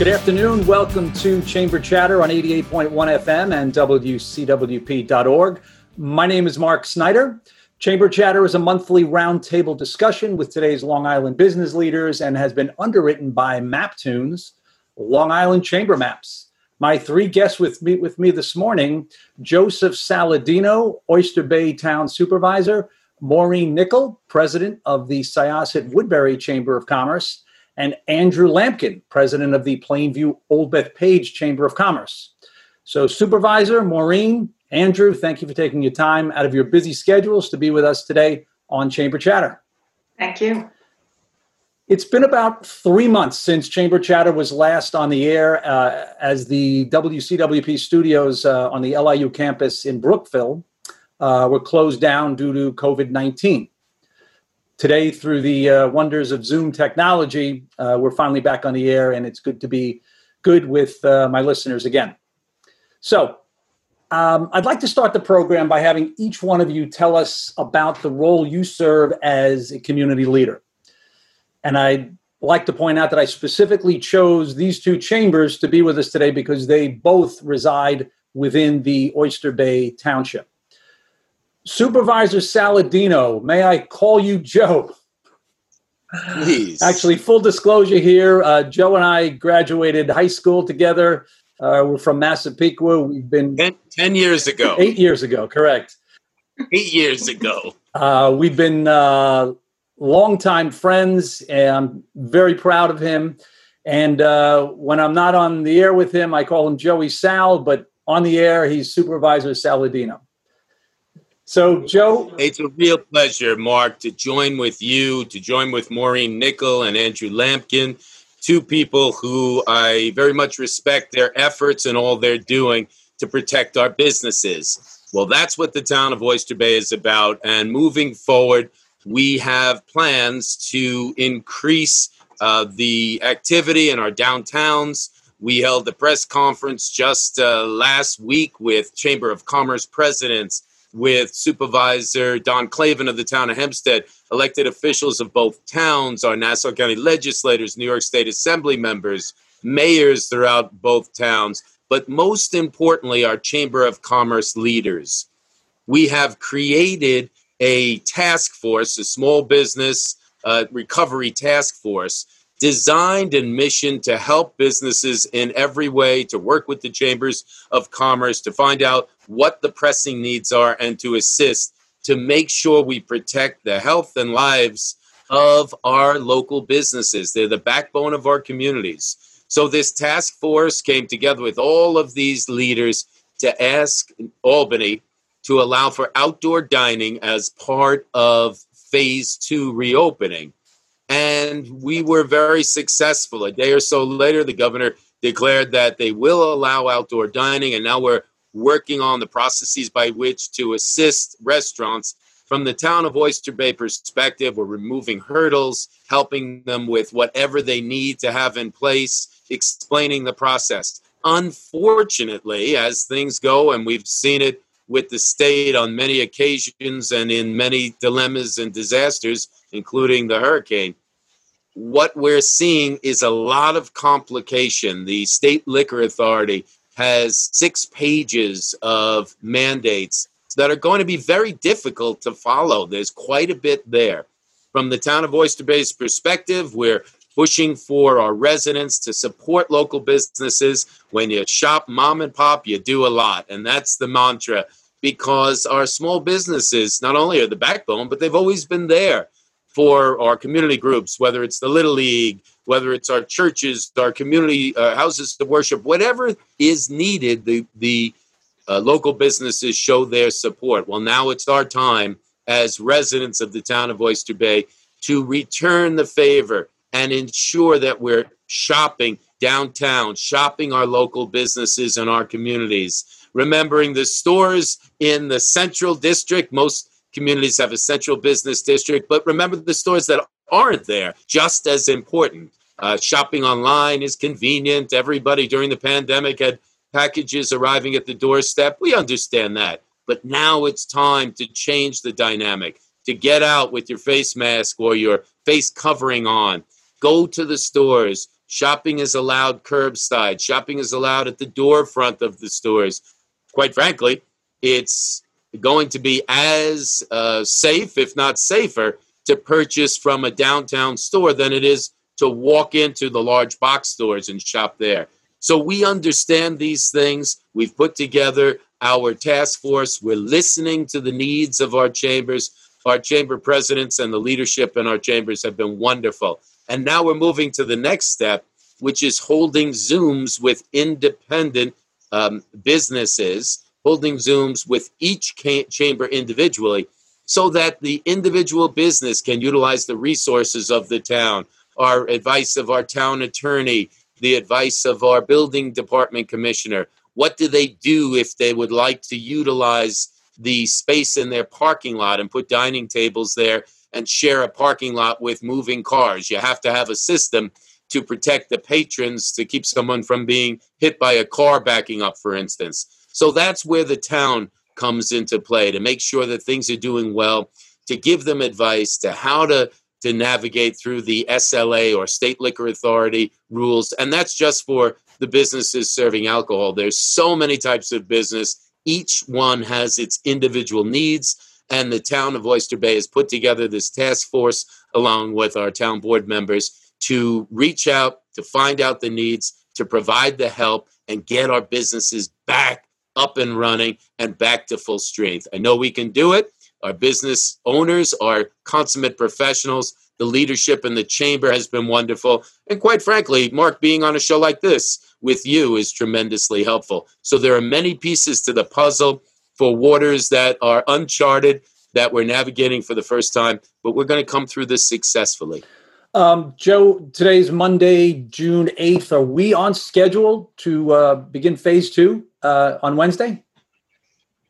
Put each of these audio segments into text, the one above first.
Good afternoon. Welcome to Chamber Chatter on 88.1 FM and WCWP.org. My name is Mark Snyder. Chamber Chatter is a monthly roundtable discussion with today's Long Island business leaders and has been underwritten by Maptoons, Long Island Chamber Maps. My three guests with me with me this morning: Joseph Saladino, Oyster Bay Town Supervisor, Maureen Nickel, President of the Syosset Woodbury Chamber of Commerce, and Andrew Lampkin, president of the Plainview Old Bethpage Chamber of Commerce. So, Supervisor, Maureen, Andrew, thank you for taking your time out of your busy schedules to be with us today on Chamber Chatter. Thank you. It's been about three months since Chamber Chatter was last on the air uh, as the WCWP studios uh, on the LIU campus in Brookville uh, were closed down due to COVID 19 today, through the uh, wonders of Zoom technology, uh, we're finally back on the air, and it's good to be good with uh, my listeners again. So, um, I'd like to start the program by having each one of you tell us about the role you serve as a community leader. And I'd like to point out that I specifically chose these two chambers to be with us today because they both reside within the Oyster Bay Township. Supervisor Saladino, may I call you Joe? Please. Actually, full disclosure here uh, Joe and I graduated high school together. Uh, we're from Massapequa. We've been ten, 10 years ago. Eight years ago, correct. Eight years ago. Uh, we've been uh, longtime friends, and I'm very proud of him. And uh, when I'm not on the air with him, I call him Joey Sal, but on the air, he's Supervisor Saladino. So, Joe. It's a real pleasure, Mark, to join with you, to join with Maureen Nickel and Andrew Lampkin, two people who I very much respect their efforts and all they're doing to protect our businesses. Well, that's what the town of Oyster Bay is about. And moving forward, we have plans to increase uh, the activity in our downtowns. We held a press conference just uh, last week with Chamber of Commerce presidents with Supervisor Don Clavin of the town of Hempstead, elected officials of both towns, our Nassau County legislators, New York State Assembly members, mayors throughout both towns, but most importantly, our Chamber of Commerce leaders. We have created a task force, a small business uh, recovery task force designed and mission to help businesses in every way, to work with the chambers of commerce, to find out what the pressing needs are, and to assist to make sure we protect the health and lives of our local businesses. They're the backbone of our communities. So, this task force came together with all of these leaders to ask Albany to allow for outdoor dining as part of phase two reopening and we were very successful. A day or so later, the governor declared that they will allow outdoor dining, and now we're working on the processes by which to assist restaurants from the town of Oyster Bay perspective. We're removing hurdles, helping them with whatever they need to have in place, explaining the process. Unfortunately, as things go, and we've seen it with the state on many occasions and in many dilemmas and disasters, including the hurricane, what we're seeing is a lot of complication. The state liquor authority has six pages of mandates that are going to be very difficult to follow. There's quite a bit there. From the town of Oyster Bay's perspective, we're pushing for our residents to support local businesses. When you shop mom and pop, you do a lot. And that's the mantra because our small businesses not only are the backbone, but they've always been there for our community groups, whether it's the Little League, whether it's our churches, our community uh, houses of worship, whatever is needed, the, the uh, local businesses show their support. Well, now it's our time as residents of the town of Oyster Bay to return the favor and ensure that we're shopping downtown, shopping our local businesses and our communities. Remembering the stores in the central district, most communities have a central business district, but remember the stores that aren't there, just as important. Uh, shopping online is convenient. Everybody during the pandemic had packages arriving at the doorstep. We understand that. But now it's time to change the dynamic, to get out with your face mask or your face covering on. Go to the stores, Shopping is allowed curbside. Shopping is allowed at the door front of the stores. Quite frankly, it's going to be as uh, safe, if not safer, to purchase from a downtown store than it is to walk into the large box stores and shop there. So we understand these things. We've put together our task force. We're listening to the needs of our chambers. Our chamber presidents and the leadership in our chambers have been wonderful. And now we're moving to the next step, which is holding Zooms with independent um, businesses, holding Zooms with each chamber individually so that the individual business can utilize the resources of the town, our advice of our town attorney, the advice of our building department commissioner. What do they do if they would like to utilize the space in their parking lot and put dining tables there and share a parking lot with moving cars? You have to have a system to protect the patrons to keep someone from being hit by a car backing up, for instance. So that's where the town comes into play to make sure that things are doing well, to give them advice to how to to navigate through the SLA or state liquor authority rules and that's just for the businesses serving alcohol. There's so many types of business. Each one has its individual needs and the town of Oyster Bay has put together this task force along with our town board members to reach out, to find out the needs, to provide the help and get our businesses back up and running and back to full strength. I know we can do it. Our business owners are consummate professionals. The leadership in the chamber has been wonderful. And quite frankly, Mark, being on a show like this with you is tremendously helpful. So there are many pieces to the puzzle for waters that are uncharted that we're navigating for the first time, but we're going to come through this successfully. Um, Joe, today's Monday, June 8th. Are we on schedule to uh, begin phase two uh, on Wednesday?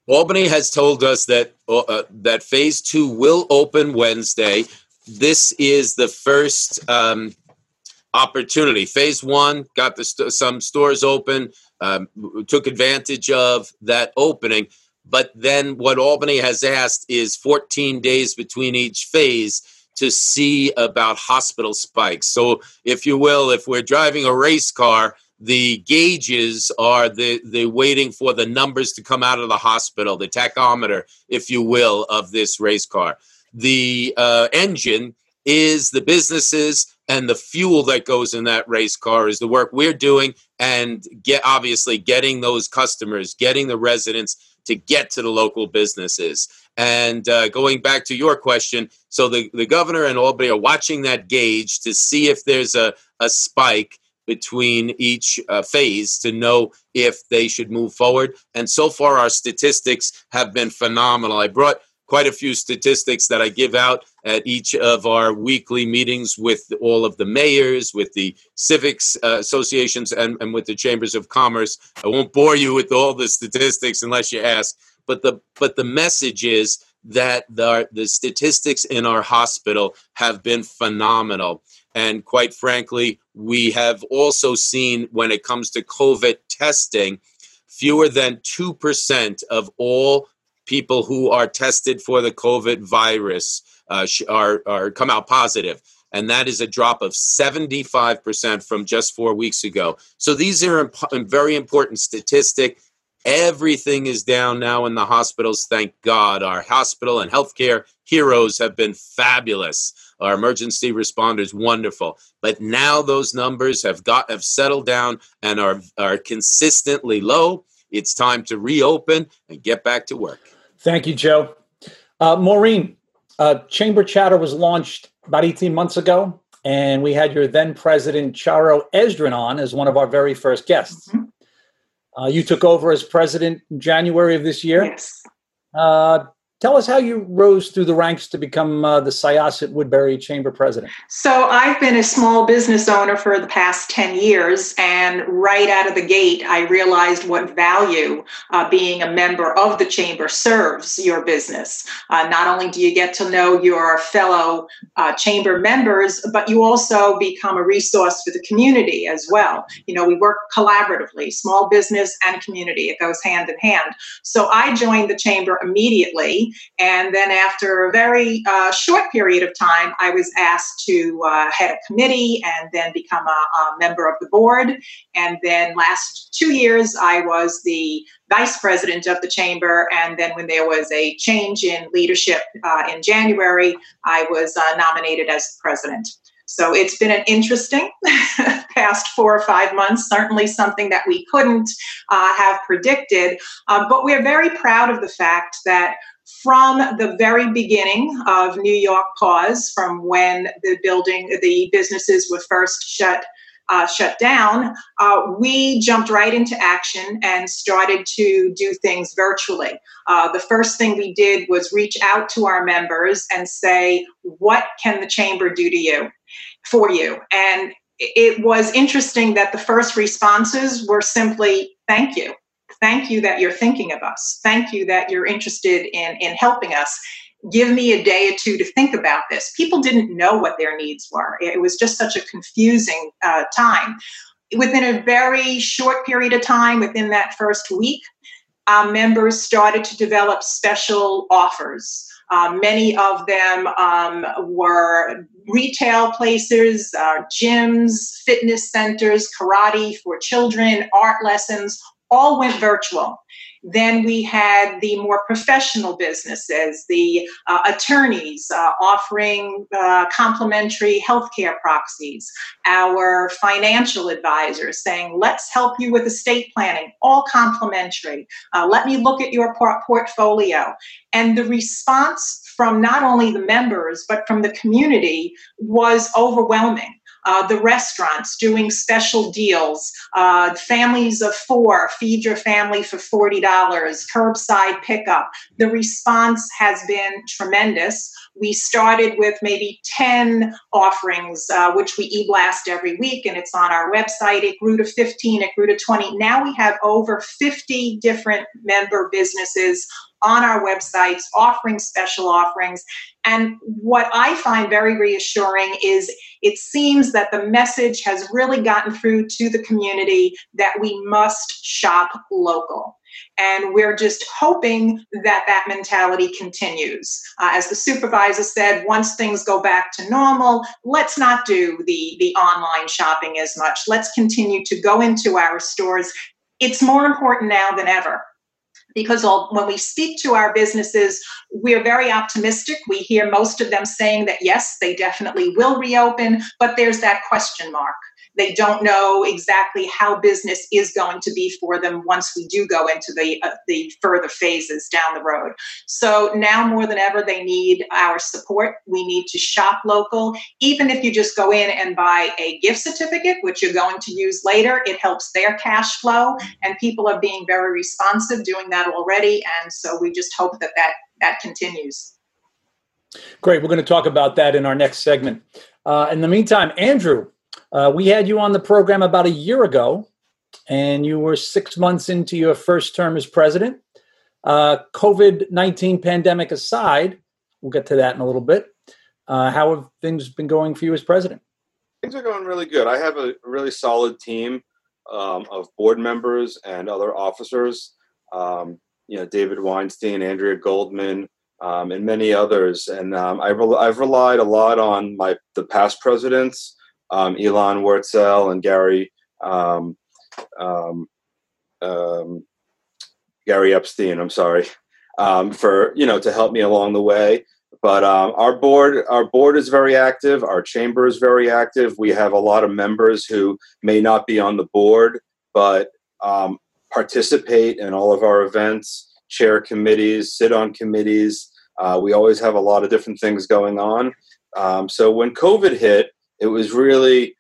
Albany has told us that uh, uh, that phase two will open Wednesday. This is the first um, opportunity. Phase one got the st- some stores open, um, took advantage of that opening. But then what Albany has asked is 14 days between each phase to see about hospital spikes. So, if you will, if we're driving a race car, the gauges are the, the waiting for the numbers to come out of the hospital, the tachometer, if you will, of this race car. The uh, engine is the businesses and the fuel that goes in that race car is the work we're doing and get obviously getting those customers, getting the residents to get to the local businesses. And uh, going back to your question, so the, the governor and Albany are watching that gauge to see if there's a, a spike between each uh, phase to know if they should move forward. And so far, our statistics have been phenomenal. I brought quite a few statistics that I give out at each of our weekly meetings with all of the mayors, with the civics uh, associations, and, and with the chambers of commerce. I won't bore you with all the statistics unless you ask, but the but the message is that the, the statistics in our hospital have been phenomenal. And quite frankly, we have also seen when it comes to COVID testing, fewer than 2% of all people who are tested for the COVID virus uh, are, are come out positive. And that is a drop of 75% from just four weeks ago. So these are imp- very important statistic. Everything is down now in the hospitals, thank God. Our hospital and healthcare heroes have been fabulous. Our emergency responders, wonderful. But now those numbers have got have settled down and are are consistently low. It's time to reopen and get back to work. Thank you, Joe. Uh, Maureen, uh, Chamber Chatter was launched about 18 months ago, and we had your then president, Charo Esdran, on as one of our very first guests. Mm-hmm. Uh, you took over as president in January of this year. Yes. Uh, Tell us how you rose through the ranks to become uh, the Syosset Woodbury Chamber president. So, I've been a small business owner for the past 10 years, and right out of the gate, I realized what value uh, being a member of the chamber serves your business. Uh, not only do you get to know your fellow uh, chamber members, but you also become a resource for the community as well. You know, we work collaboratively, small business and community, it goes hand in hand. So, I joined the chamber immediately And then, after a very uh, short period of time, I was asked to uh, head a committee and then become a, a, member of the board. And then, last two years, I was the vice president of the chamber. And then, when there was a change in leadership uh, in January, I was uh, nominated as the president. So it's been an interesting past four or five months, certainly something that we couldn't uh, have predicted. Uh, but we're very proud of the fact that from the very beginning of New York Pause, from when the building, the businesses were first shut uh, shut down, uh, we jumped right into action and started to do things virtually. Uh, the first thing we did was reach out to our members and say, What can the chamber do to you? For you. And it was interesting that the first responses were simply, Thank you. Thank you that you're thinking of us. Thank you that you're interested in, in helping us give me a day or two to think about this. People didn't know what their needs were. It was just such a confusing uh, time. Within a very short period of time, within that first week, our members started to develop special offers. Uh, many of them um, were retail places, uh, gyms, fitness centers, karate for children, art lessons, all went virtual. Then we had the more professional businesses, the uh, attorneys uh, offering uh, complimentary healthcare proxies, our financial advisors saying, let's help you with estate planning, all complimentary. Uh, let me look at your por- portfolio. And the response from not only the members, but from the community was overwhelming uh, the restaurants doing special deals, uh, families of four, feed your family for $40, curbside pickup. The response has been tremendous. We started with maybe 10 offerings, uh, which we e blast every week, and it's on our website. It grew to 15, it grew to 20. Now we have over 50 different member businesses on our websites offering special offerings. And what I find very reassuring is it seems that the message has really gotten through to the community that we must shop local. And we're just hoping that that mentality continues. Uh, as the supervisor said, once things go back to normal, let's not do the, the online shopping as much. Let's continue to go into our stores. It's more important now than ever because when we speak to our businesses, we're very optimistic. We hear most of them saying that yes, they definitely will reopen, but there's that question mark. They don't know exactly how business is going to be for them once we do go into the uh, the further phases down the road. So now more than ever, they need our support. We need to shop local. Even if you just go in and buy a gift certificate, which you're going to use later, it helps their cash flow, and people are being very responsive doing that already. And so we just hope that that that continues. Great. We're going to talk about that in our next segment. Uh, in the meantime, Andrew, uh, we had you on the program about a year ago, and you were six months into your first term as president. Uh, COVID 19 pandemic aside, we'll get to that in a little bit. Uh, how have things been going for you as president? Things are going really good. I have a really solid team um, of board members and other officers. Um, you know, David Weinstein, Andrea Goldman, um, and many others. And um, I've, I've relied a lot on my the past presidents um, Elon Wurtzel and Gary um, um, um, Gary Epstein. I'm sorry um, for you know to help me along the way. But our board, our board is very active. Our chamber is very active. We have a lot of members who may not be on the board, but participate in all of our events, chair committees, sit on committees. Uh, we always have a lot of different things going on. Um, so when COVID hit, it was really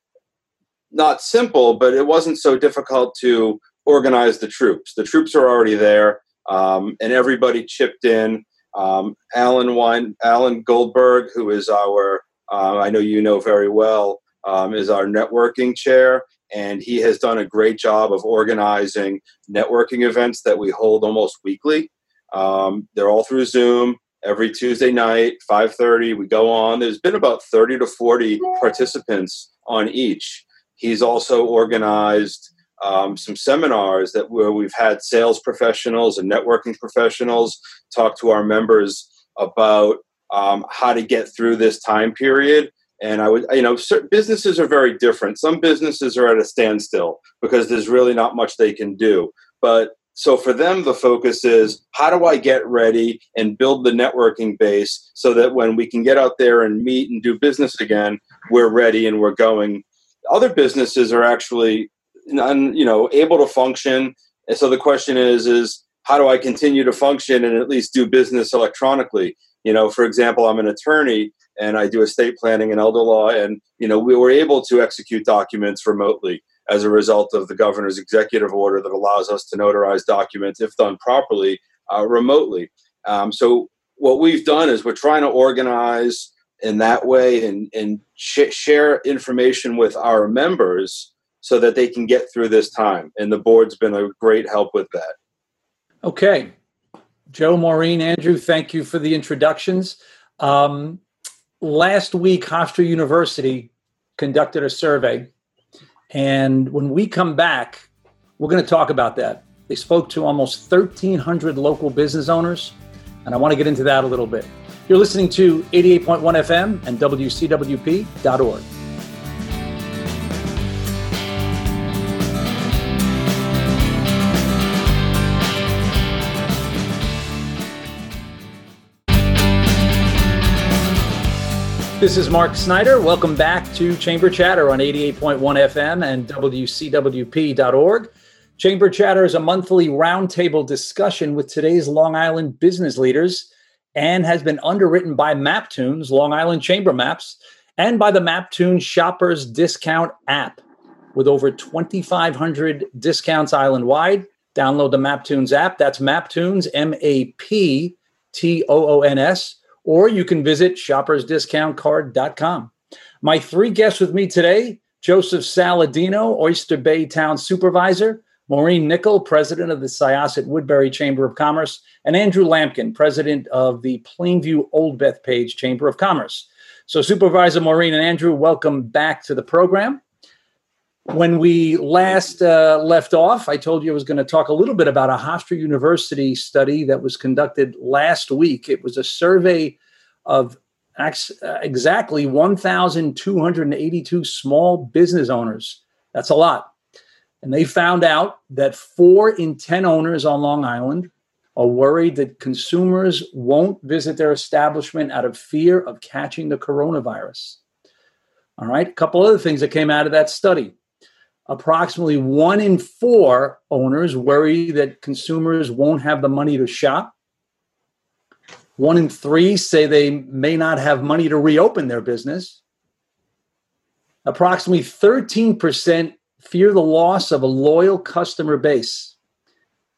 not simple, but it wasn't so difficult to organize the troops. The troops are already there, um, and everybody chipped in. Um, Alan Wine, Alan Goldberg, who is our, uh, I know you know very well, um, is our networking chair, and he has done a great job of organizing networking events that we hold almost weekly. Um, they're all through Zoom every Tuesday night, 5:30. We go on. There's been about 30 to 40 participants on each. He's also organized um, some seminars that where we've had sales professionals and networking professionals talk to our members about um, how to get through this time period. And I would, you know, businesses are very different. Some businesses are at a standstill because there's really not much they can do. But so for them, the focus is how do I get ready and build the networking base so that when we can get out there and meet and do business again, we're ready and we're going. Other businesses are actually, you know, able to function. And so the question is, is how do I continue to function and at least do business electronically? You know, for example, I'm an attorney and I do estate planning and elder law, and you know, we were able to execute documents remotely as a result of the governor's executive order that allows us to notarize documents, if done properly, uh, remotely. Um, so what we've done is we're trying to organize in that way and, and sh- share information with our members so that they can get through this time. And the board's been a great help with that. Okay. Joe, Maureen, Andrew, thank you for the introductions. Um, last week, Hofstra University conducted a survey and when we come back, we're going to talk about that. They spoke to almost 1,300 local business owners, and I want to get into that a little bit. You're listening to 88.1 FM and WCWP.org. This is Mark Snyder. Welcome back to Chamber Chatter on 88.1 FM and WCWP.org. Chamber Chatter is a monthly roundtable discussion with today's Long Island business leaders and has been underwritten by Maptoons, Long Island Chamber Maps, and by the Maptoons Shoppers Discount app. With over 2,500 discounts island wide, download the Maptoons app. That's Maptoons, M A P T O O N S or you can visit shoppersdiscountcard.com. My three guests with me today Joseph Saladino, Oyster Bay Town Supervisor, Maureen Nickel, President of the Syosset Woodbury Chamber of Commerce, and Andrew Lampkin, President of the Plainview Old Bethpage Chamber of Commerce. So, Supervisor Maureen and Andrew, welcome back to the program. When we last uh, left off, I told you I was going to talk a little bit about a Hofstra University study that was conducted last week. It was a survey of ex- uh, exactly 1,282 small business owners. That's a lot. And they found out that four in 10 owners on Long Island are worried that consumers won't visit their establishment out of fear of catching the coronavirus. All right, a couple other things that came out of that study approximately one in four owners worry that consumers won't have the money to shop. One in three say they may not have money to reopen their business. Approximately 13% fear the loss of a loyal customer base.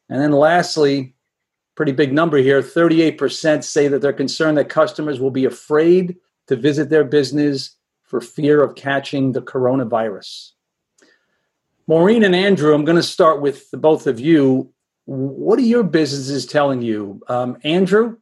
And then lastly, pretty big number here 38% say that they're concerned that customers will be afraid to visit their business for fear of catching the coronavirus. Maureen and Andrew, I'm going to start with the both of you. What are your businesses telling you? Um, Andrew,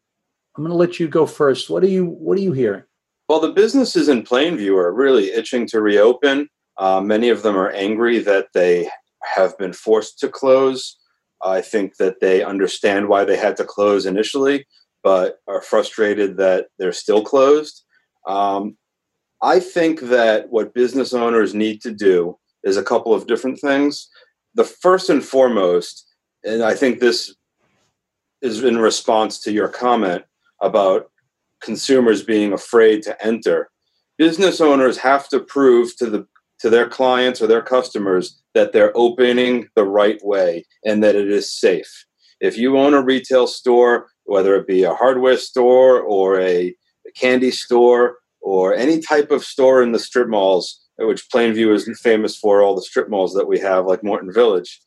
I'm going to let you go first. What are you What are you hearing? Well, the businesses in Plainview are really itching to reopen. Uh, many of them are angry that they have been forced to close. I think that they understand why they had to close initially, but are frustrated that they're still closed. Um, I think that what business owners need to do is a couple of different things. The first and foremost, and I think this is in response to your comment about consumers being afraid to enter. Business owners have to prove to the to their clients or their customers that they're opening the right way and that it is safe. If you own a retail store, whether it be a hardware store or a, a candy store or any type of store in the strip malls, which Plainview is famous for, all the strip malls that we have, like Morton Village.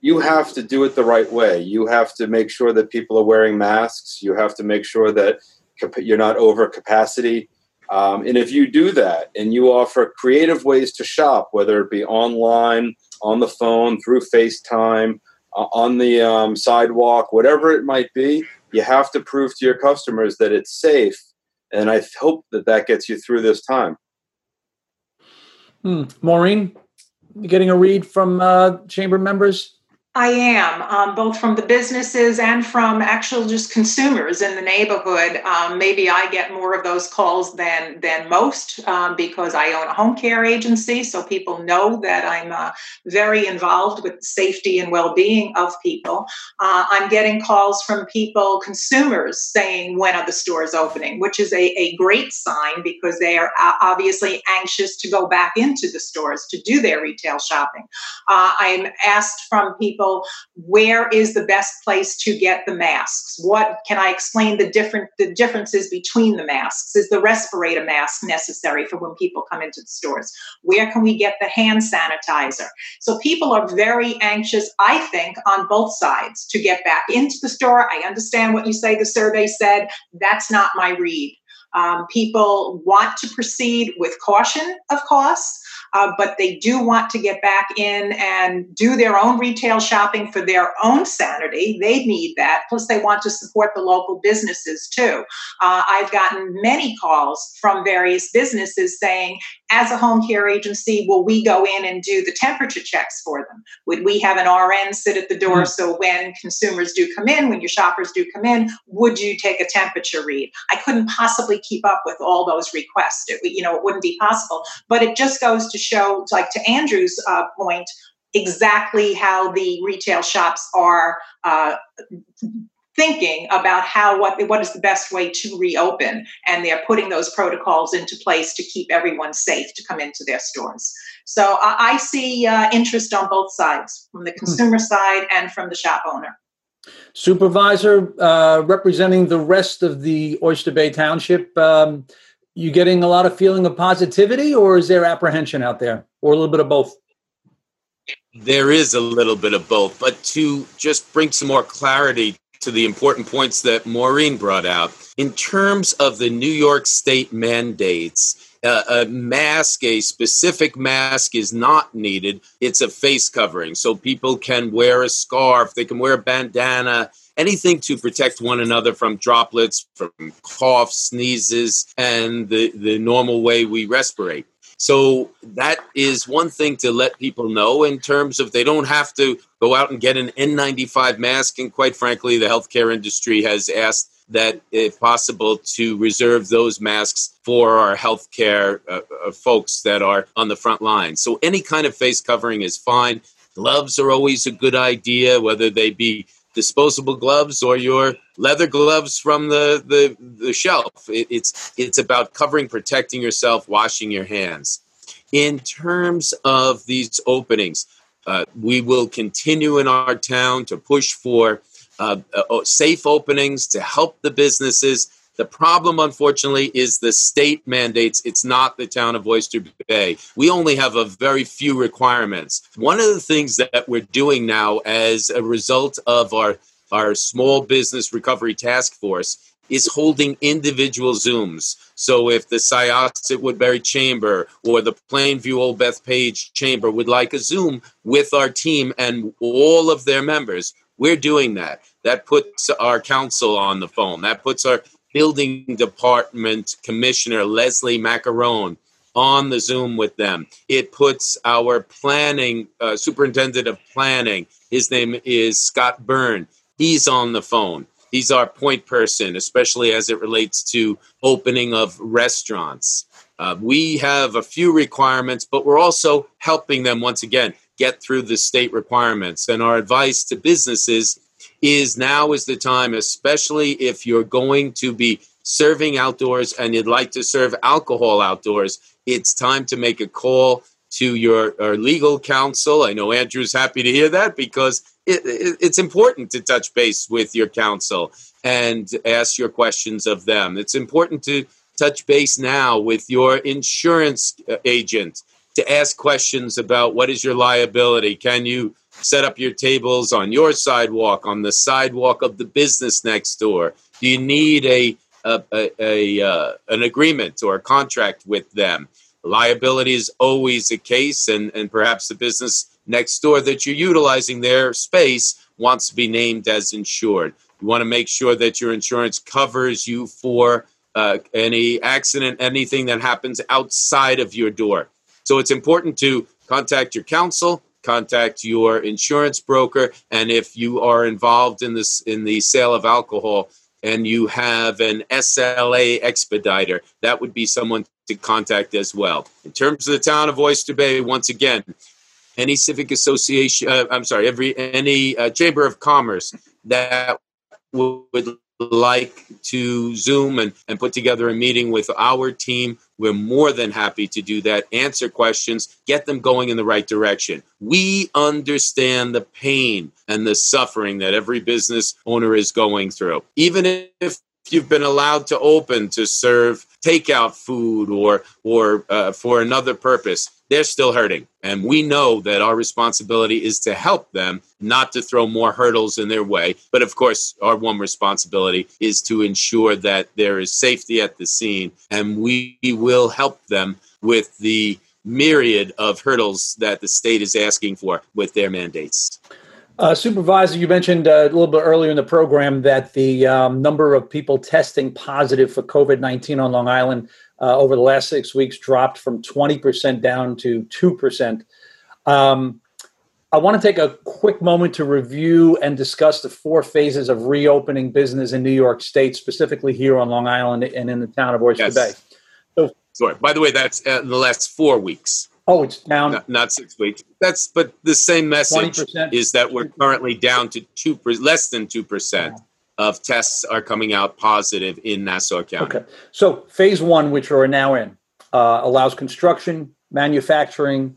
You have to do it the right way. You have to make sure that people are wearing masks. You have to make sure that you're not over capacity. Um, and if you do that and you offer creative ways to shop, whether it be online, on the phone, through FaceTime, uh, on the um, sidewalk, whatever it might be, you have to prove to your customers that it's safe. And I hope that that gets you through this time. Hmm. Maureen? getting a read from uh, chamber members? I am, um, both from the businesses and from actual just consumers in the neighborhood. Um, maybe I get more of those calls than than most um, because I own a home care agency, so people know that I'm uh, very involved with safety and well-being of people. Uh, I'm getting calls from people, consumers, saying when are the stores opening, which is a, a great sign because they are obviously anxious to go back into the stores to do their retail shopping. Uh, I'm asked from people where is the best place to get the masks? What can i explain the different the differences between the masks? Is the respirator mask necessary for when people come into the stores? Where can we get the hand sanitizer? So people are very anxious i think on both sides to get back into the store. I understand what you say the survey said. That's not my read. Um, people want to proceed with caution of course uh, but they do want to get back in and do their own retail shopping for their own sanity. They need that. Plus, they want to support the local businesses too. Uh, I've gotten many calls from various businesses saying, as a home care agency, will we go in and do the temperature checks for them? Would we have an RN sit at the door mm-hmm. so when consumers do come in, when your shoppers do come in, would you take a temperature read? I couldn't possibly keep up with all those requests. It, you know, it wouldn't be possible. But it just goes to show, like to Andrew's uh, point, exactly how the retail shops are uh, thinking about how what what is the best way to reopen and they're putting those protocols into place to keep everyone safe to come into their stores. So uh, i see uh, interest on both sides from the hmm. consumer side and from the shop owner. Supervisor uh, representing the rest of the oyster bay township um, you getting a lot of feeling of positivity or is there apprehension out there or a little bit of both? There is a little bit of both but to just bring some more clarity to the important points that maureen brought out in terms of the new york state mandates uh, a mask, a specific mask is not needed. It's a face covering. So people can wear a scarf, they can wear a bandana, anything to protect one another from droplets, from coughs, sneezes, and the, the normal way we respirate. So that is one thing to let people know in terms of they don't have to go out and get an N95 mask. And quite frankly, the healthcare industry has asked that, if possible, to reserve those masks for our healthcare uh, uh, folks that are on the front line. So any kind of face covering is fine. Gloves are always a good idea, whether they be disposable gloves or your leather gloves from the the, the shelf. It, it's it's about covering, protecting yourself, washing your hands. In terms of these openings, uh, we will continue in our town to push for uh, uh, safe openings to help the businesses the problem, unfortunately, is the state mandates. It's not the town of Oyster Bay. We only have a very few requirements. One of the things that we're doing now, as a result of our, our small business recovery task force, is holding individual Zooms. So if the Syosset Woodbury Chamber or the Plainview Old Bethpage Chamber would like a Zoom with our team and all of their members, we're doing that. That puts our council on the phone. That puts our building department commissioner Leslie Maccarone on the Zoom with them. It puts our planning uh, superintendent of planning. His name is Scott Byrne. He's on the phone. He's our point person, especially as it relates to opening of restaurants. Uh, we have a few requirements, but we're also helping them once again get through the state requirements. And our advice to businesses is now is the time, especially if you're going to be serving outdoors and you'd like to serve alcohol outdoors. It's time to make a call to your, legal counsel. I know Andrew's happy to hear that because it, it, it's important to touch base with your counsel and ask your questions of them. It's important to touch base now with your insurance uh, agent to ask questions about what is your liability. Can you set up your tables on your sidewalk, on the sidewalk of the business next door? Do you need a, a, a, a uh, an agreement or a contract with them? Liability is always a case, and, and perhaps the business next door that you're utilizing their space wants to be named as insured. You want to make sure that your insurance covers you for uh, any accident, anything that happens outside of your door. So it's important to contact your counsel, contact your insurance broker, and if you are involved in this in the sale of alcohol and you have an SLA expediter, that would be someone to contact as well. In terms of the town of Oyster Bay, once again, any civic association, uh, I'm sorry, every any uh, chamber of commerce that would like to Zoom and, and put together a meeting with our team, we're more than happy to do that, answer questions, get them going in the right direction. We understand the pain and the suffering that every business owner is going through. Even if you've been allowed to open to serve takeout food or or uh, for another purpose they're still hurting. And we know that our responsibility is to help them, not to throw more hurdles in their way. But of course, our one responsibility is to ensure that there is safety at the scene, and we will help them with the myriad of hurdles that the state is asking for with their mandates. Uh, Supervisor, you mentioned uh, a little bit earlier in the program that the um, number of people testing positive for COVID 19 on Long Island uh, over the last six weeks dropped from 20% down to 2%. Um, I want to take a quick moment to review and discuss the four phases of reopening business in New York State, specifically here on Long Island and in the town of Oyster yes. Bay. So, sorry. By the way, that's uh, the last four weeks. Oh, it's down. Not, not, six weeks. That's but the same message 20%. is that we're currently down to two less than two percent of tests are coming out positive in Nassau County. Okay. So phase one, which we're now in, uh, allows construction, manufacturing,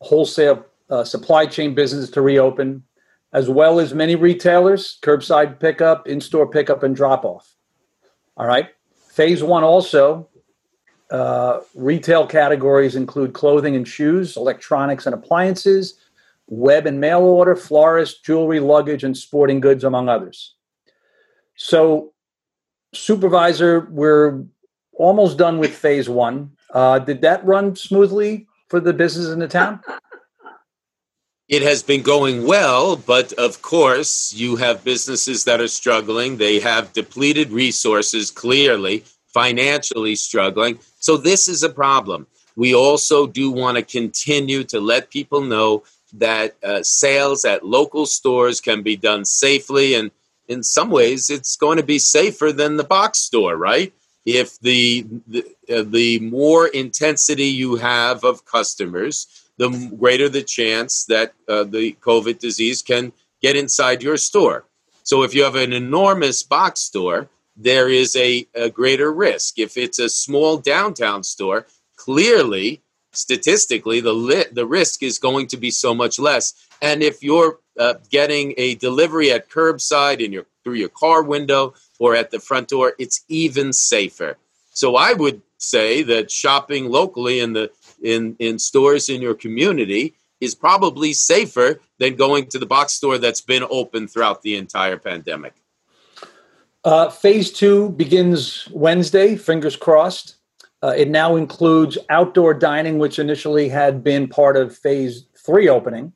wholesale uh, supply chain business to reopen, as well as many retailers, curbside pickup, in-store pickup, and drop-off. All right. Phase one also uh, retail categories include clothing and shoes, electronics and appliances, web and mail order, florist, jewelry, luggage, and sporting goods, among others. So, supervisor, we're almost done with phase one. Uh, did that run smoothly for the business in the town? It has been going well, but of course, you have businesses that are struggling. They have depleted resources, clearly, financially struggling. So, this is a problem. We also do want to continue to let people know that uh, sales at local stores can be done safely and in some ways it's going to be safer than the box store, right? If the the, uh, the more intensity you have of customers, the greater the chance that uh, the COVID disease can get inside your store. So if you have an enormous box store, there is a, a greater risk. If it's a small downtown store, clearly, statistically, the li- the risk is going to be so much less. And if you're uh, getting a delivery at curbside in your through your car window or at the front door, it's even safer. So I would say that shopping locally in the in in stores in your community is probably safer than going to the box store that's been open throughout the entire pandemic. Uh, phase two begins Wednesday. Fingers crossed. Uh, it now includes outdoor dining, which initially had been part of phase three opening.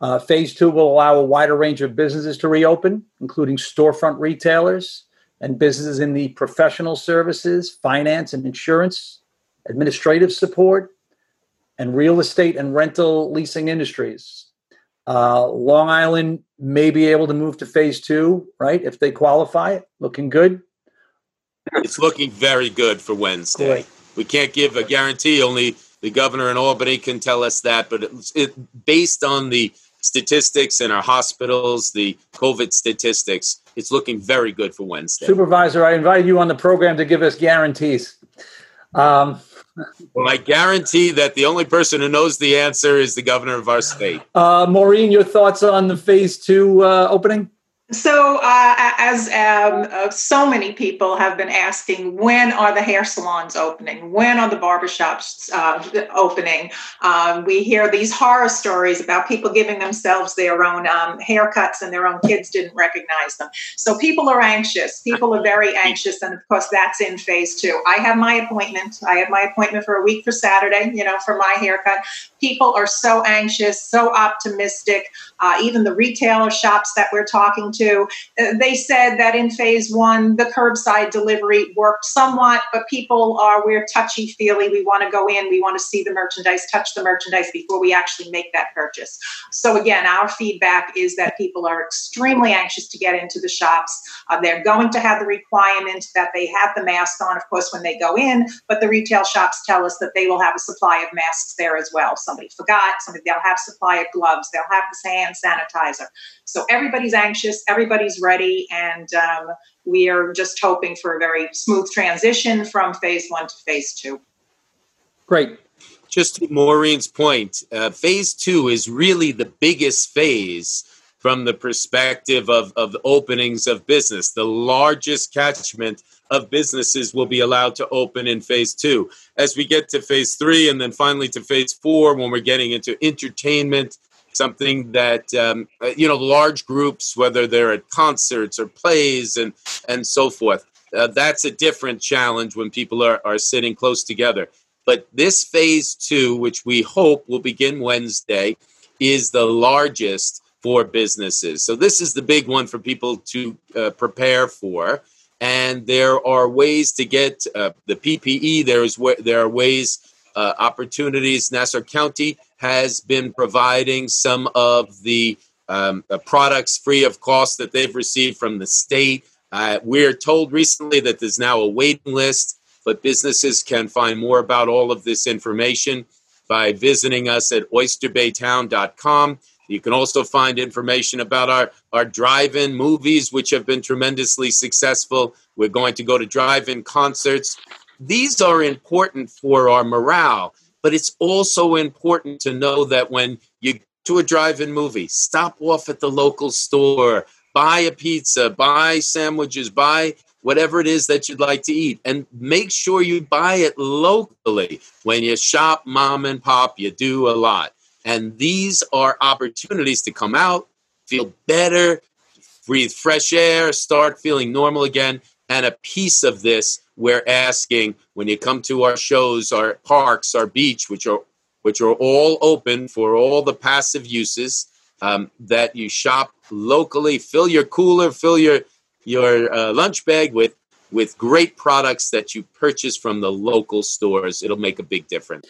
Uh, phase two will allow a wider range of businesses to reopen, including storefront retailers and businesses in the professional services, finance and insurance, administrative support, and real estate and rental leasing industries. Uh, Long Island may be able to move to phase two, right? If they qualify, it, looking good. It's looking very good for Wednesday. Great. We can't give a guarantee. Only the governor in Albany can tell us that. But it, it, based on the statistics in our hospitals, the COVID statistics, it's looking very good for Wednesday. Supervisor, I invited you on the program to give us guarantees. Um, well, I guarantee that the only person who knows the answer is the governor of our state. Uh, Maureen, your thoughts on the phase two uh, opening? So, uh, as um, uh, so many people have been asking, when are the hair salons opening? When are the barbershops uh, opening? Um, we hear these horror stories about people giving themselves their own um, haircuts and their own kids didn't recognize them. So, people are anxious. People are very anxious. And of course, that's in phase two. I have my appointment. I have my appointment for a week for Saturday, you know, for my haircut. People are so anxious, so optimistic. Uh, even the retailer shops that we're talking to to, uh, they said that in phase one, the curbside delivery worked somewhat, but people are, we're touchy feely. We want to go in, we want to see the merchandise, touch the merchandise before we actually make that purchase. So, again, our feedback is that people are extremely anxious to get into the shops. Uh, they're going to have the requirement that they have the mask on, of course, when they go in, but the retail shops tell us that they will have a supply of masks there as well. Somebody forgot, somebody they'll have supply of gloves, they'll have the hand sanitizer. So everybody's anxious, everybody's ready, and um, we are just hoping for a very smooth transition from phase one to phase two. Great. Just to Maureen's point, uh, phase two is really the biggest phase from the perspective of, of openings of business. The largest catchment of businesses will be allowed to open in phase two. As we get to phase three and then finally to phase four, when we're getting into entertainment, something that um, uh, you know large groups whether they're at concerts or plays and and so forth uh, that's a different challenge when people are, are sitting close together but this phase two which we hope will begin wednesday is the largest for businesses. So this is the big one for people to uh, prepare for. And there are ways to get uh, the PPE. There is there are ways, uh, opportunities. Nassau County has been providing some of the um, products free of cost that they've received from the state. Uh, we're told recently that there's now a waiting list, but businesses can find more about all of this information by visiting us at oysterbaytown.com. You can also find information about our, our drive in movies, which have been tremendously successful. We're going to go to drive in concerts. These are important for our morale, but it's also important to know that when you go to a drive in movie, stop off at the local store, buy a pizza, buy sandwiches, buy whatever it is that you'd like to eat and make sure you buy it locally when you shop mom and pop you do a lot and these are opportunities to come out, feel better, breathe fresh air, start feeling normal again. And a piece of this we're asking when you come to our shows, our parks, our beach, which are which are all open for all the passive uses, um, that you shop locally, fill your cooler, fill your your uh, lunch bag with with great products that you purchase from the local stores. It'll make a big difference.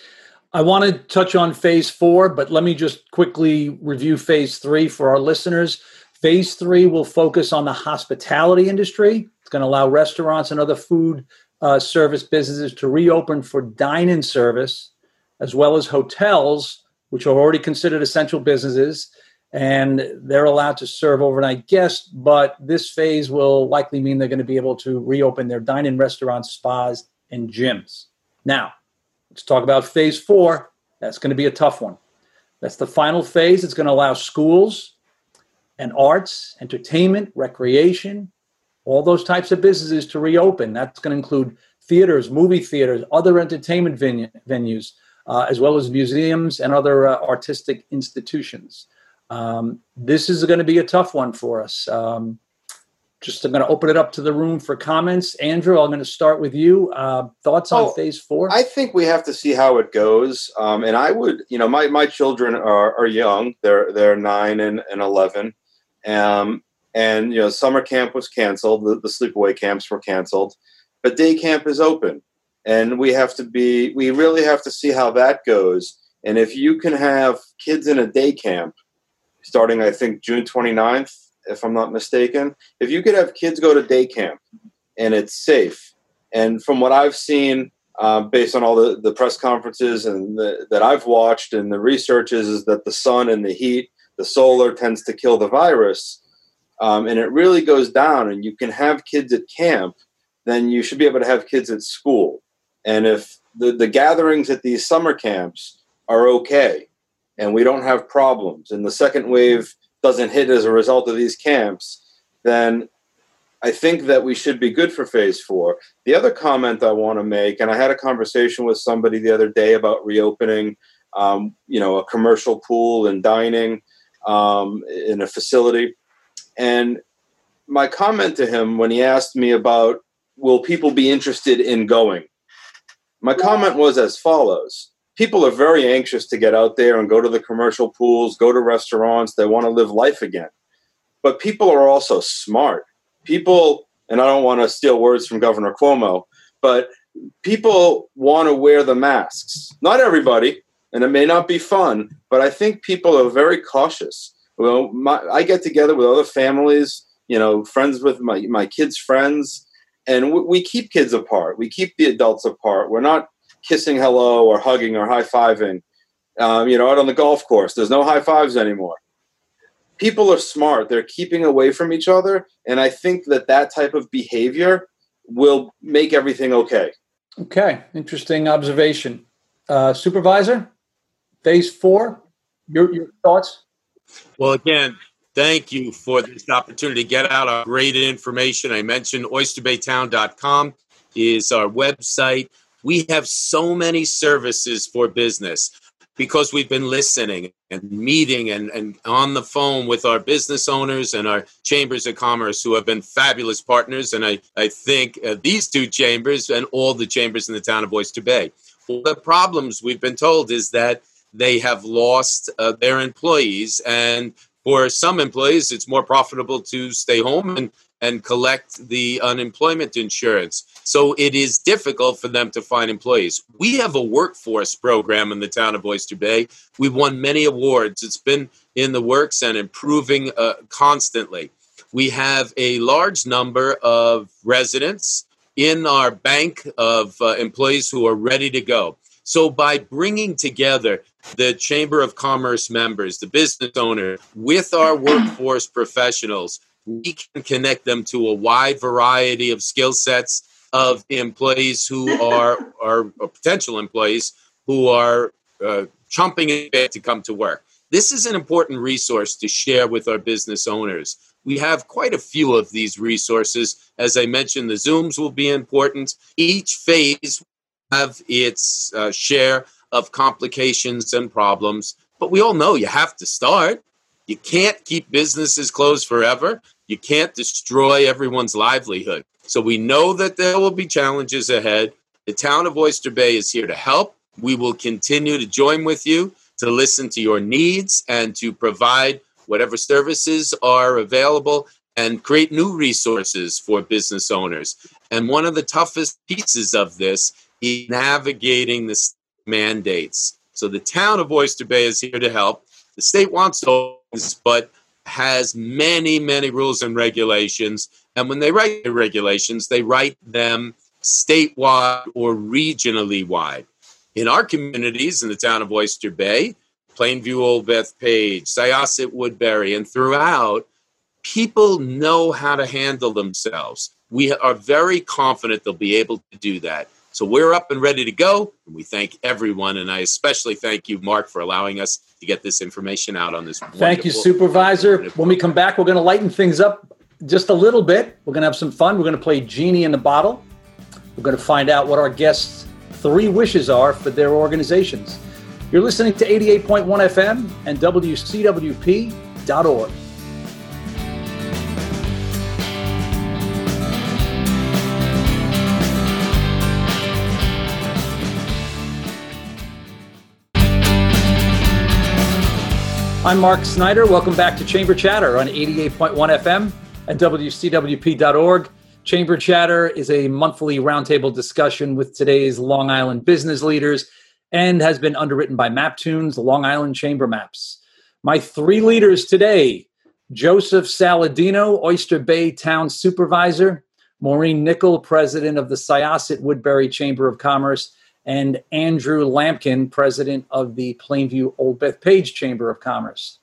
I want to touch on phase four, but let me just quickly review phase three for our listeners. Phase three will focus on the hospitality industry. Going to allow restaurants and other food uh, service businesses to reopen for dine in service, as well as hotels, which are already considered essential businesses. And they're allowed to serve overnight guests, but this phase will likely mean they're going to be able to reopen their dine in restaurants, spas, and gyms. Now, Let's talk about phase four. That's going to be a tough one. That's the final phase. It's going to allow schools and arts, entertainment, recreation, all those types of businesses to reopen. That's going to include theaters, movie theaters, other entertainment venue, venues, uh, as well as museums and other uh, artistic institutions. Um, this is going to be a tough one for us. Um, just I'm going to open it up to the room for comments. Andrew, I'm going to start with you. Uh, thoughts on oh, phase four? I think we have to see how it goes. Um, and I would, you know, my, my children are, are young. They're they're nine and, and eleven. Um, and you know, summer camp was canceled. The, the sleepaway camps were canceled, but day camp is open, and we have to be. We really have to see how that goes. And if you can have kids in a day camp, starting I think June 29th if I'm not mistaken. If you could have kids go to day camp and it's safe, and from what I've seen, uh, based on all the, the press conferences and the, that I've watched and the research is, is that the sun and the heat, the solar tends to kill the virus. Um, and it really goes down, and you can have kids at camp, then you should be able to have kids at school. And if the, the gatherings at these summer camps are okay and we don't have problems, and the second wave doesn't hit as a result of these camps, then I think that we should be good for phase four. The other comment I want to make, and I had a conversation with somebody the other day about reopening, um, you know, a commercial pool and dining um, in a facility, and my comment to him when he asked me about will people be interested in going, my comment was as follows: people are very anxious to get out there and go to the commercial pools, go to restaurants. They want to live life again. but people are also smart. People, and I don't want to steal words from Governor Cuomo, but people want to wear the masks. Not everybody, and it may not be fun, but I think people are very cautious. Well, my, I get together with other families, you know, friends with my, my kids' friends, and we, we keep kids apart. We keep the adults apart. We're not kissing hello or hugging or high fiving. Um, you know, out on the golf course, there's no high fives anymore. People are smart. They're keeping away from each other. And I think that that type of behavior will make everything okay. Okay. Interesting observation. Uh, supervisor, phase four, your, your thoughts? Well, again, thank you for this opportunity to get out our great information. I mentioned oysterbaytown.com is our website. We have so many services for business because we've been listening and meeting and, and on the phone with our business owners and our chambers of commerce who have been fabulous partners. And I, I think uh, these two chambers and all the chambers in the town of Oyster Bay. The problems we've been told is that they have lost uh, their employees. And for some employees, it's more profitable to stay home and, and collect the unemployment insurance. So it is difficult for them to find employees. We have a workforce program in the town of Oyster Bay. We've won many awards. It's been in the works and improving uh, constantly. We have a large number of residents in our bank of uh, employees who are ready to go. So by bringing together the Chamber of Commerce members, the business owner, with our workforce professionals, we can connect them to a wide variety of skill sets of employees who are, are potential employees who are uh, chomping at bit to come to work. This is an important resource to share with our business owners. We have quite a few of these resources. As I mentioned, the Zooms will be important. Each phase have its uh, share of complications and problems, but we all know you have to start. You can't keep businesses closed forever. You can't destroy everyone's livelihood. So we know that there will be challenges ahead. The town of Oyster Bay is here to help. We will continue to join with you to listen to your needs and to provide whatever services are available and create new resources for business owners. And one of the toughest pieces of this is navigating the mandates. So the town of Oyster Bay is here to help. The state wants to, but has many, many rules and regulations. And when they write the regulations, they write them statewide or regionally wide. In our communities in the town of Oyster Bay, Plainview, Old Bethpage, Syosset, Woodbury, and throughout, people know how to handle themselves. We are very confident they'll be able to do that. So we're up and ready to go. And we thank everyone. And I especially thank you, Mark, for allowing us to get this information out on this. Thank you, Supervisor. When we come back, we're going to lighten things up just a little bit. We're going to have some fun. We're going to play Genie in the Bottle. We're going to find out what our guests' three wishes are for their organizations. You're listening to 88.1 FM and WCWP.org. I'm Mark Snyder. Welcome back to Chamber Chatter on 88.1 FM and WCWP.org. Chamber Chatter is a monthly roundtable discussion with today's Long Island business leaders and has been underwritten by Maptoons, Long Island Chamber Maps. My three leaders today Joseph Saladino, Oyster Bay Town Supervisor, Maureen Nickel, President of the Syosset Woodbury Chamber of Commerce, and Andrew Lampkin, President of the Plainview Old Bethpage Chamber of Commerce.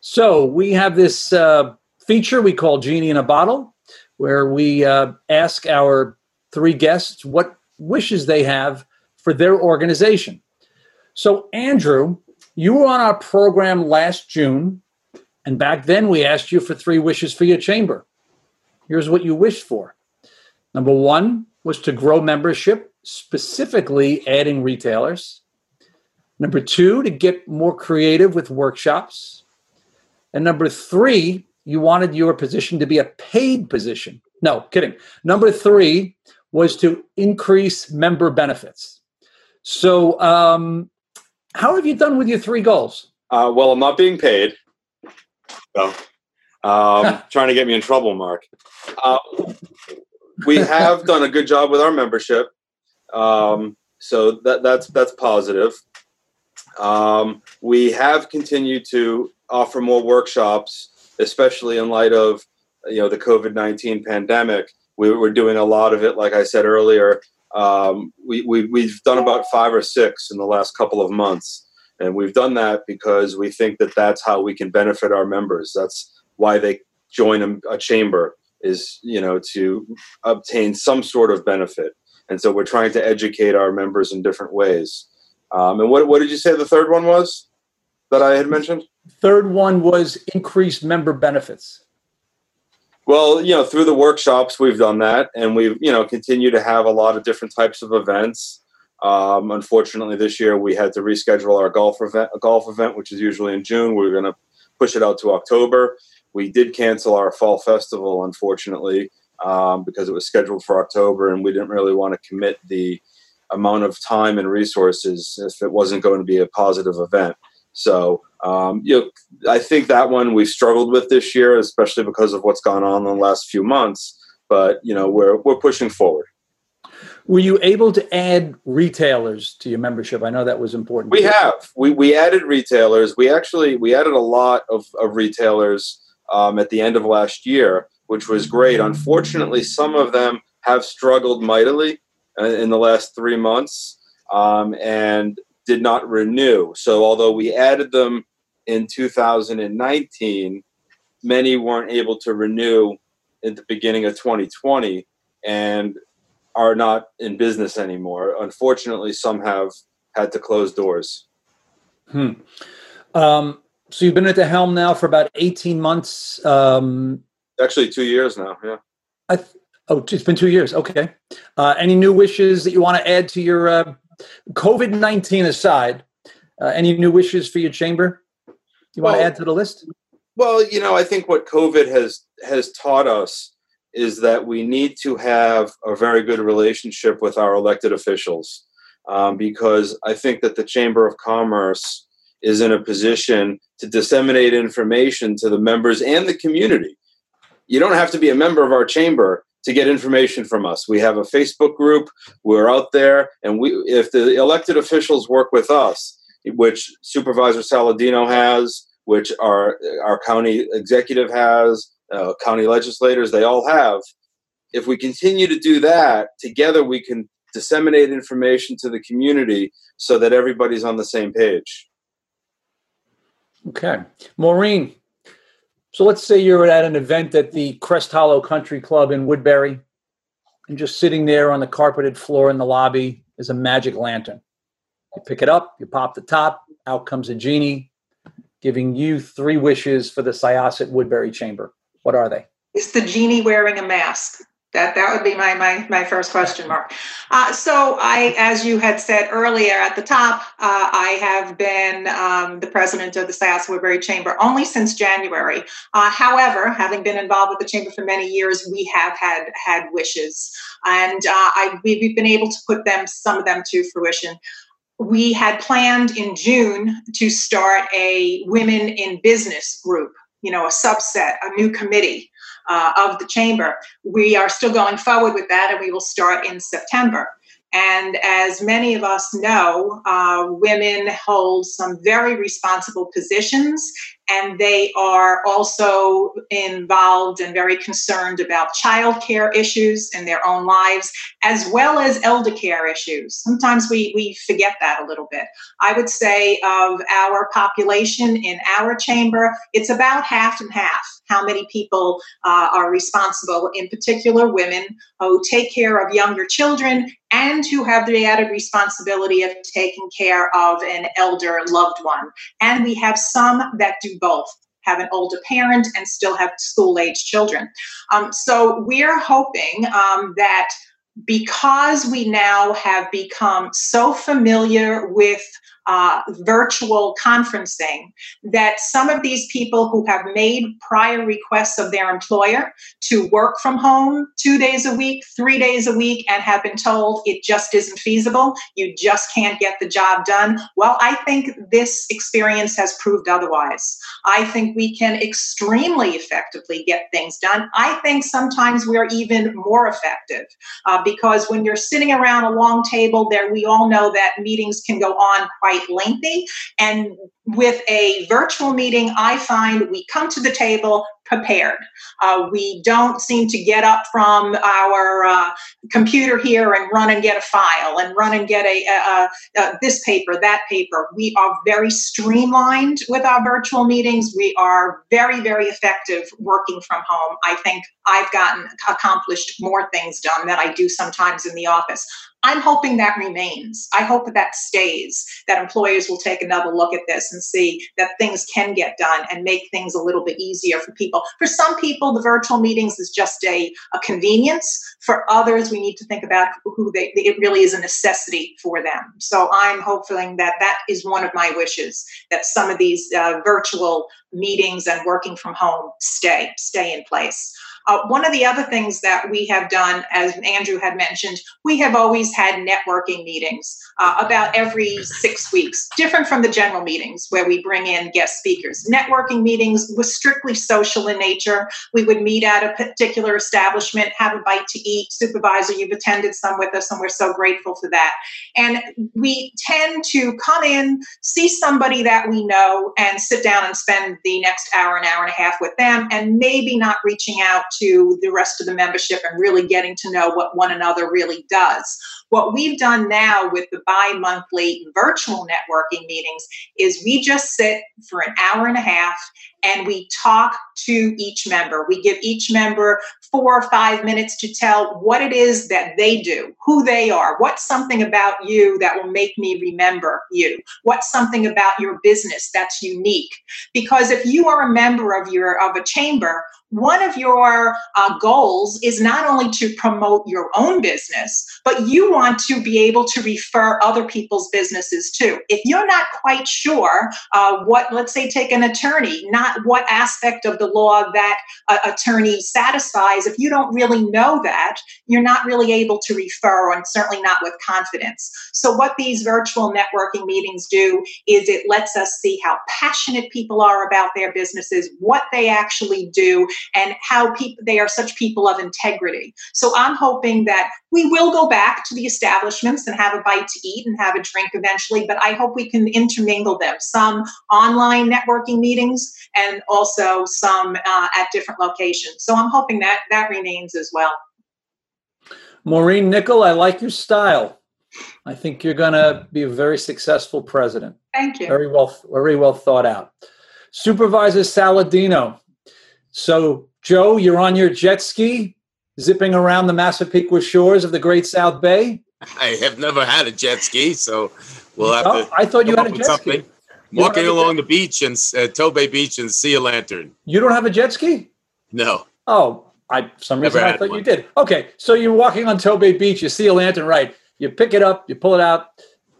So we have this uh, feature we call Genie in a Bottle, where we uh, ask our three guests what wishes they have for their organization. So, Andrew, you were on our program last June, and back then we asked you for three wishes for your chamber. Here's what you wished for. Number one was to grow membership, specifically adding retailers. Number two, to get more creative with workshops. And number three, you wanted your position to be a paid position. No, kidding. Number three was to increase member benefits. So, um, how have you done with your three goals? Uh, well, I'm not being paid. So, um, trying to get me in trouble, Mark. Uh, we have done a good job with our membership, um, so that, that's that's positive. Um, we have continued to offer more workshops, especially in light of you know the COVID nineteen pandemic. We were doing a lot of it, like I said earlier. Um, we, we we've done about five or six in the last couple of months, and we've done that because we think that that's how we can benefit our members. That's why they join a, a chamber is you know to obtain some sort of benefit and so we're trying to educate our members in different ways. Um, and what, what did you say the third one was that i had mentioned? Third one was increased member benefits. Well you know through the workshops we've done that and we've you know continue to have a lot of different types of events. Um, unfortunately this year we had to reschedule our golf event golf event which is usually in june. We we're going to push it out to october. We did cancel our fall festival, unfortunately, um, because it was scheduled for October, and we didn't really want to commit the amount of time and resources if it wasn't going to be a positive event. So, um, you know, I think that one we struggled with this year, especially because of what's gone on in the last few months. But you know, we're we're pushing forward. Were you able to add retailers to your membership? I know that was important. We have. We we added retailers. We actually we added a lot of, of retailers um, at the end of last year, which was great. Unfortunately, some of them have struggled mightily uh, in the last three months um, and did not renew. So, although we added them in 2019, many weren't able to renew at the beginning of 2020 and are not in business anymore. Unfortunately, some have had to close doors. Hmm. Um, so you've been at the helm now for about 18 months. Um, Actually, two years now. Yeah. I th- oh, it's been two years. Okay. Uh, any new wishes that you want to add to your uh, COVID 19 aside? Uh, any new wishes for your chamber you want well, to add to the list? Well, you know, I think what COVID has has taught us is that we need to have a very good relationship with our elected officials, um, because I think that the Chamber of Commerce is in a position to disseminate information to the members and the community. You don't have to be a member of our chamber to get information from us. We have a Facebook group. We're out there, and we if the elected officials work with us, which Supervisor Saladino has, which our our county executive has, uh, county legislators, they all have. If we continue to do that together, we can disseminate information to the community so that everybody's on the same page. Okay. Maureen, so let's say you're at an event at the Crest Hollow Country Club in Woodbury, and just sitting there on the carpeted floor in the lobby is a magic lantern. You pick it up, you pop the top, out comes a genie, giving you three wishes for the Syosset Woodbury Chamber. What are they? Is the genie wearing a mask? That that would be my my my first question mark. Uh, so I, as you had said earlier at the top, uh, I have been um, the president of the South Woodbury Chamber only since January. Uh, however, having been involved with the chamber for many years, we have had had wishes, and uh, I we've been able to put them some of them to fruition we had planned in June to start a women in business group, you know, a subset, a new committee uh, of the chamber. We are still going forward with that, and we will start in September. And as many of us know, uh, women hold some very responsible positions and they are also involved and very concerned about childcare issues in their own lives, as well as elder care issues. Sometimes we, we forget that a little bit. I would say of our population in our chamber, it's about half and half. How many people uh, are responsible, in particular women who take care of younger children and who have the added responsibility of taking care of an elder loved one. And we have some that do both have an older parent and still have school age children. Um, so we're hoping um, that because we now have become so familiar with uh, virtual conferencing that some of these people who have made prior requests of their employer to work from home two days a week, three days a week, and have been told it just isn't feasible, you just can't get the job done. Well, I think this experience has proved otherwise. I think we can extremely effectively get things done. I think sometimes we're even more effective uh, because when you're sitting around a long table, there we all know that meetings can go on quite lengthy. And with a virtual meeting, I find we come to the table prepared. Uh, we don't seem to get up from our uh, computer here and run and get a file and run and get a, a, a, this paper, that paper. We are very streamlined with our virtual meetings. We are very, very effective working from home. I think I've gotten accomplished more things done than I do sometimes in the office. I'm hoping that remains. I hope that stays, that employers will take another look at this and see that things can get done and make things a little bit easier for people. For some people, the virtual meetings is just a, a convenience. For others, we need to think about who they, it really is a necessity for them. So I'm hoping that that is one of my wishes, that some of these uh, virtual meetings and working from home stay, stay in place. Uh, one of the other things that we have done, as Andrew had mentioned, we have always had networking meetings uh, about every six weeks, different from the general meetings where we bring in guest speakers. Networking meetings was strictly social in nature. We would meet at a particular establishment, have a bite to eat. Supervisor, you've attended some with us, and we're so grateful for that. And we tend to come in, see somebody that we know, and sit down and spend the next hour, an hour and a half with them, and maybe not reaching out to the rest of the membership and really getting to know what one another really does. What we've done now with the bi monthly virtual networking meetings is we just sit for an hour and a half and we talk to each member. We give each member four or five minutes to tell what it is that they do, who they are, what's something about you that will make me remember you, what's something about your business that's unique. Because if you are a member of your of a chamber, one of your uh, goals is not only to promote your own business, but you want to be able to refer other people's businesses too. If you're not quite sure uh, what, let's say, take an attorney, not what aspect of the law that uh, attorney satisfies, if you don't really know that, you're not really able to refer, and certainly not with confidence. So, what these virtual networking meetings do is it lets us see how passionate people are about their businesses, what they actually do, and how they are such people of integrity. So I'm hoping that we will go back to the establishments and have a bite to eat and have a drink eventually, but I hope we can intermingle them. Some online networking meetings and also some uh, at different locations. So I'm hoping that that remains as well. Maureen Nickel, I like your style. I think you're going to be a very successful president. Thank you. Very well, very well thought out. Supervisor Saladino, so, Joe, you're on your jet ski, zipping around the Massapequa shores of the Great South Bay. I have never had a jet ski, so we'll have oh, to. I thought you had a jet something. ski. Walking along the beach and uh, Tobay Beach and see a lantern. You don't have a jet ski? No. Oh, I for some reason I thought one. you did. Okay, so you're walking on Tobay Beach, you see a lantern, right? You pick it up, you pull it out,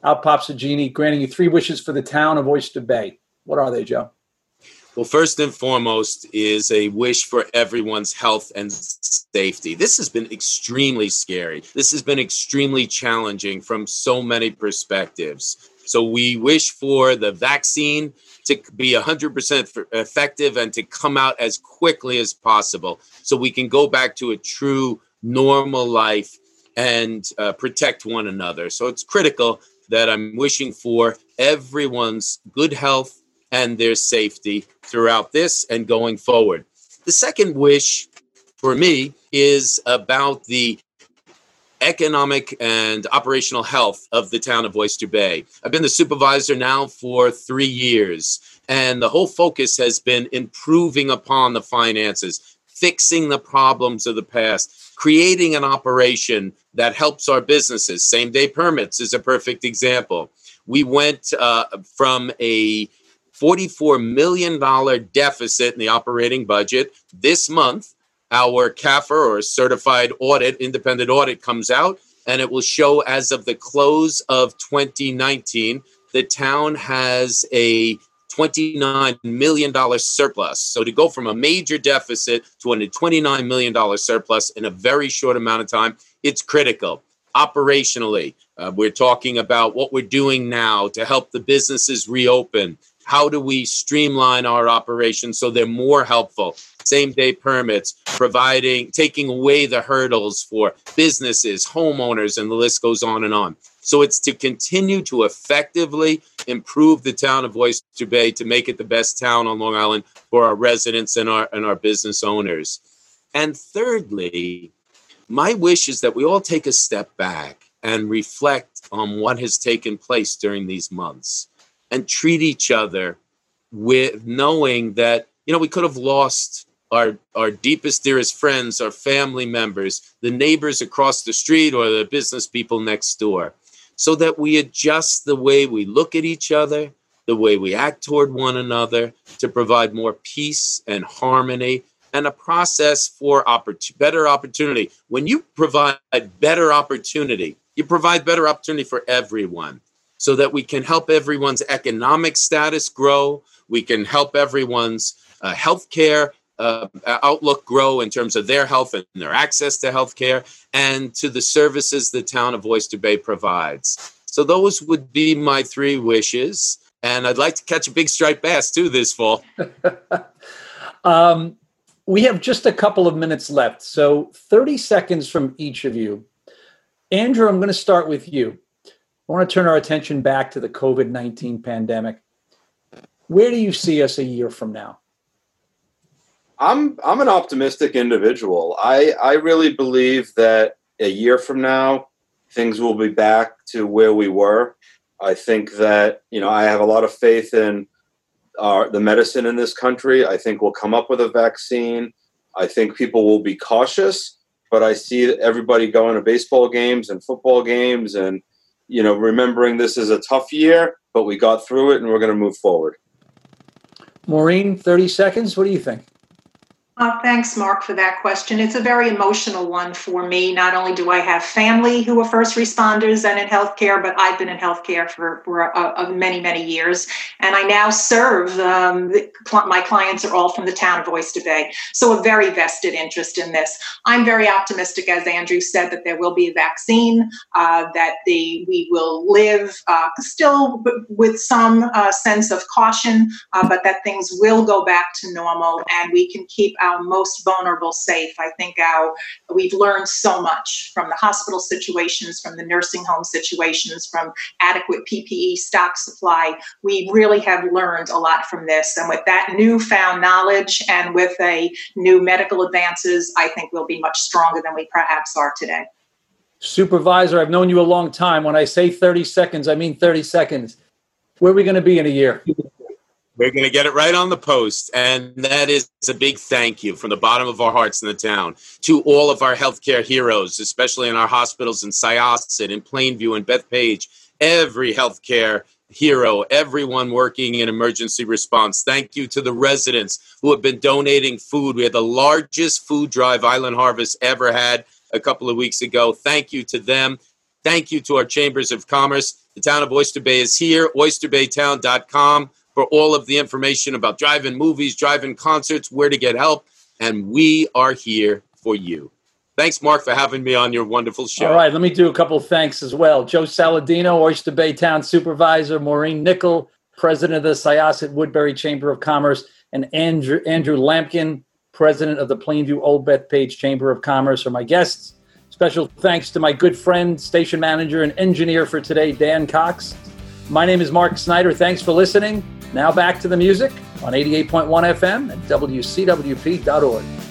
out pops a genie, granting you three wishes for the town of Oyster Bay. What are they, Joe? Well, first and foremost is a wish for everyone's health and safety. This has been extremely scary. This has been extremely challenging from so many perspectives. So we wish for the vaccine to be 100% effective and to come out as quickly as possible so we can go back to a true normal life and uh, protect one another. So it's critical that I'm wishing for everyone's good health and their safety throughout this and going forward. The second wish for me is about the economic and operational health of the town of Oyster Bay. I've been the supervisor now for three years, and the whole focus has been improving upon the finances, fixing the problems of the past, creating an operation that helps our businesses. Same day permits is a perfect example. We went uh, from a $44 million deficit in the operating budget. This month, our CAFR or certified audit, independent audit comes out, and it will show as of the close of 2019 the town has a $29 million surplus. So to go from a major deficit to a $29 million surplus in a very short amount of time, it's critical. Operationally, uh, we're talking about what we're doing now to help the businesses reopen. How do we streamline our operations so they're more helpful? Same day permits, providing, taking away the hurdles for businesses, homeowners, and the list goes on and on. So it's to continue to effectively improve the town of Oyster Bay to make it the best town on Long Island for our residents and our and our business owners. And thirdly, my wish is that we all take a step back and reflect on what has taken place during these months and treat each other with knowing that you know we could have lost our our deepest dearest friends our family members the neighbors across the street or the business people next door so that we adjust the way we look at each other, the way we act toward one another to provide more peace and harmony and a process for oppor- better opportunity. When you provide better opportunity, you provide better opportunity for everyone so that we can help everyone's economic status grow, we can help everyone's uh, health care uh, outlook grow in terms of their health and their access to health care and to the services the town of Oyster Bay provides. So those would be my three wishes. And I'd like to catch a big striped bass too this fall. um, we have just a couple of minutes left. So 30 seconds from each of you. Andrew, I'm going to start with you. I want to turn our attention back to the COVID 19 pandemic. Where do you see us a year from now? I'm I'm an optimistic individual. I I really believe that a year from now things will be back to where we were. I think that you know I have a lot of faith in the medicine in this country. I think we'll come up with a vaccine. I think people will be cautious, but I see everybody going to baseball games and football games and you know remembering this is a tough year, but we got through it and we're going to move forward. Maureen, 30 seconds. What do you think? Uh, thanks, Mark, for that question. It's a very emotional one for me. Not only do I have family who are first responders and in healthcare, but I've been in healthcare for, for uh, uh, many, many years. And I now serve, um, my clients are all from the town of Oyster Bay. So a very vested interest in this. I'm very optimistic, as Andrew said, that there will be a vaccine, uh, that the we will live uh, still with some uh, sense of caution, but that things will go back to normal and we can keep our most vulnerable safe. I think our we've learned so much from the hospital situations, from the nursing home situations, from adequate PPE stock supply. We really have learned a lot from this. And with that newfound knowledge and with a new medical advances, I think we'll be much stronger than we perhaps are today. Supervisor, I've known you a long time. When I say 30 seconds, I mean 30 seconds. Where are we going to be in a year? We're going to get it right on the post. And that is a big thank you from the bottom of our hearts in the town to all of our healthcare heroes, especially in our hospitals in Syosset, in Plainview, and Bethpage. Every healthcare hero, everyone working in emergency response. Thank you to the residents who have been donating food. We had the largest food drive Island Harvest ever had a couple of weeks ago. Thank you to them. Thank you to our chambers of commerce. The town of Oyster Bay is here, oysterbaytown.com for all of the information about driving movies, driving concerts, where to get help. And we are here for you. Thanks, Mark, for having me on your wonderful show. All right, let me do a couple of thanks as well. Joe Saladino, Oyster Bay Town Supervisor, Maureen Nickel, President of the Syosset Woodbury Chamber of Commerce, and Andrew, Andrew Lampkin, President of the Plainview Old Bethpage Chamber of Commerce, are my guests. Special thanks to my good friend, station manager, and engineer for today, Dan Cox. My name is Mark Snyder. Thanks for listening. Now back to the music on 88.1 FM and WCWP.org.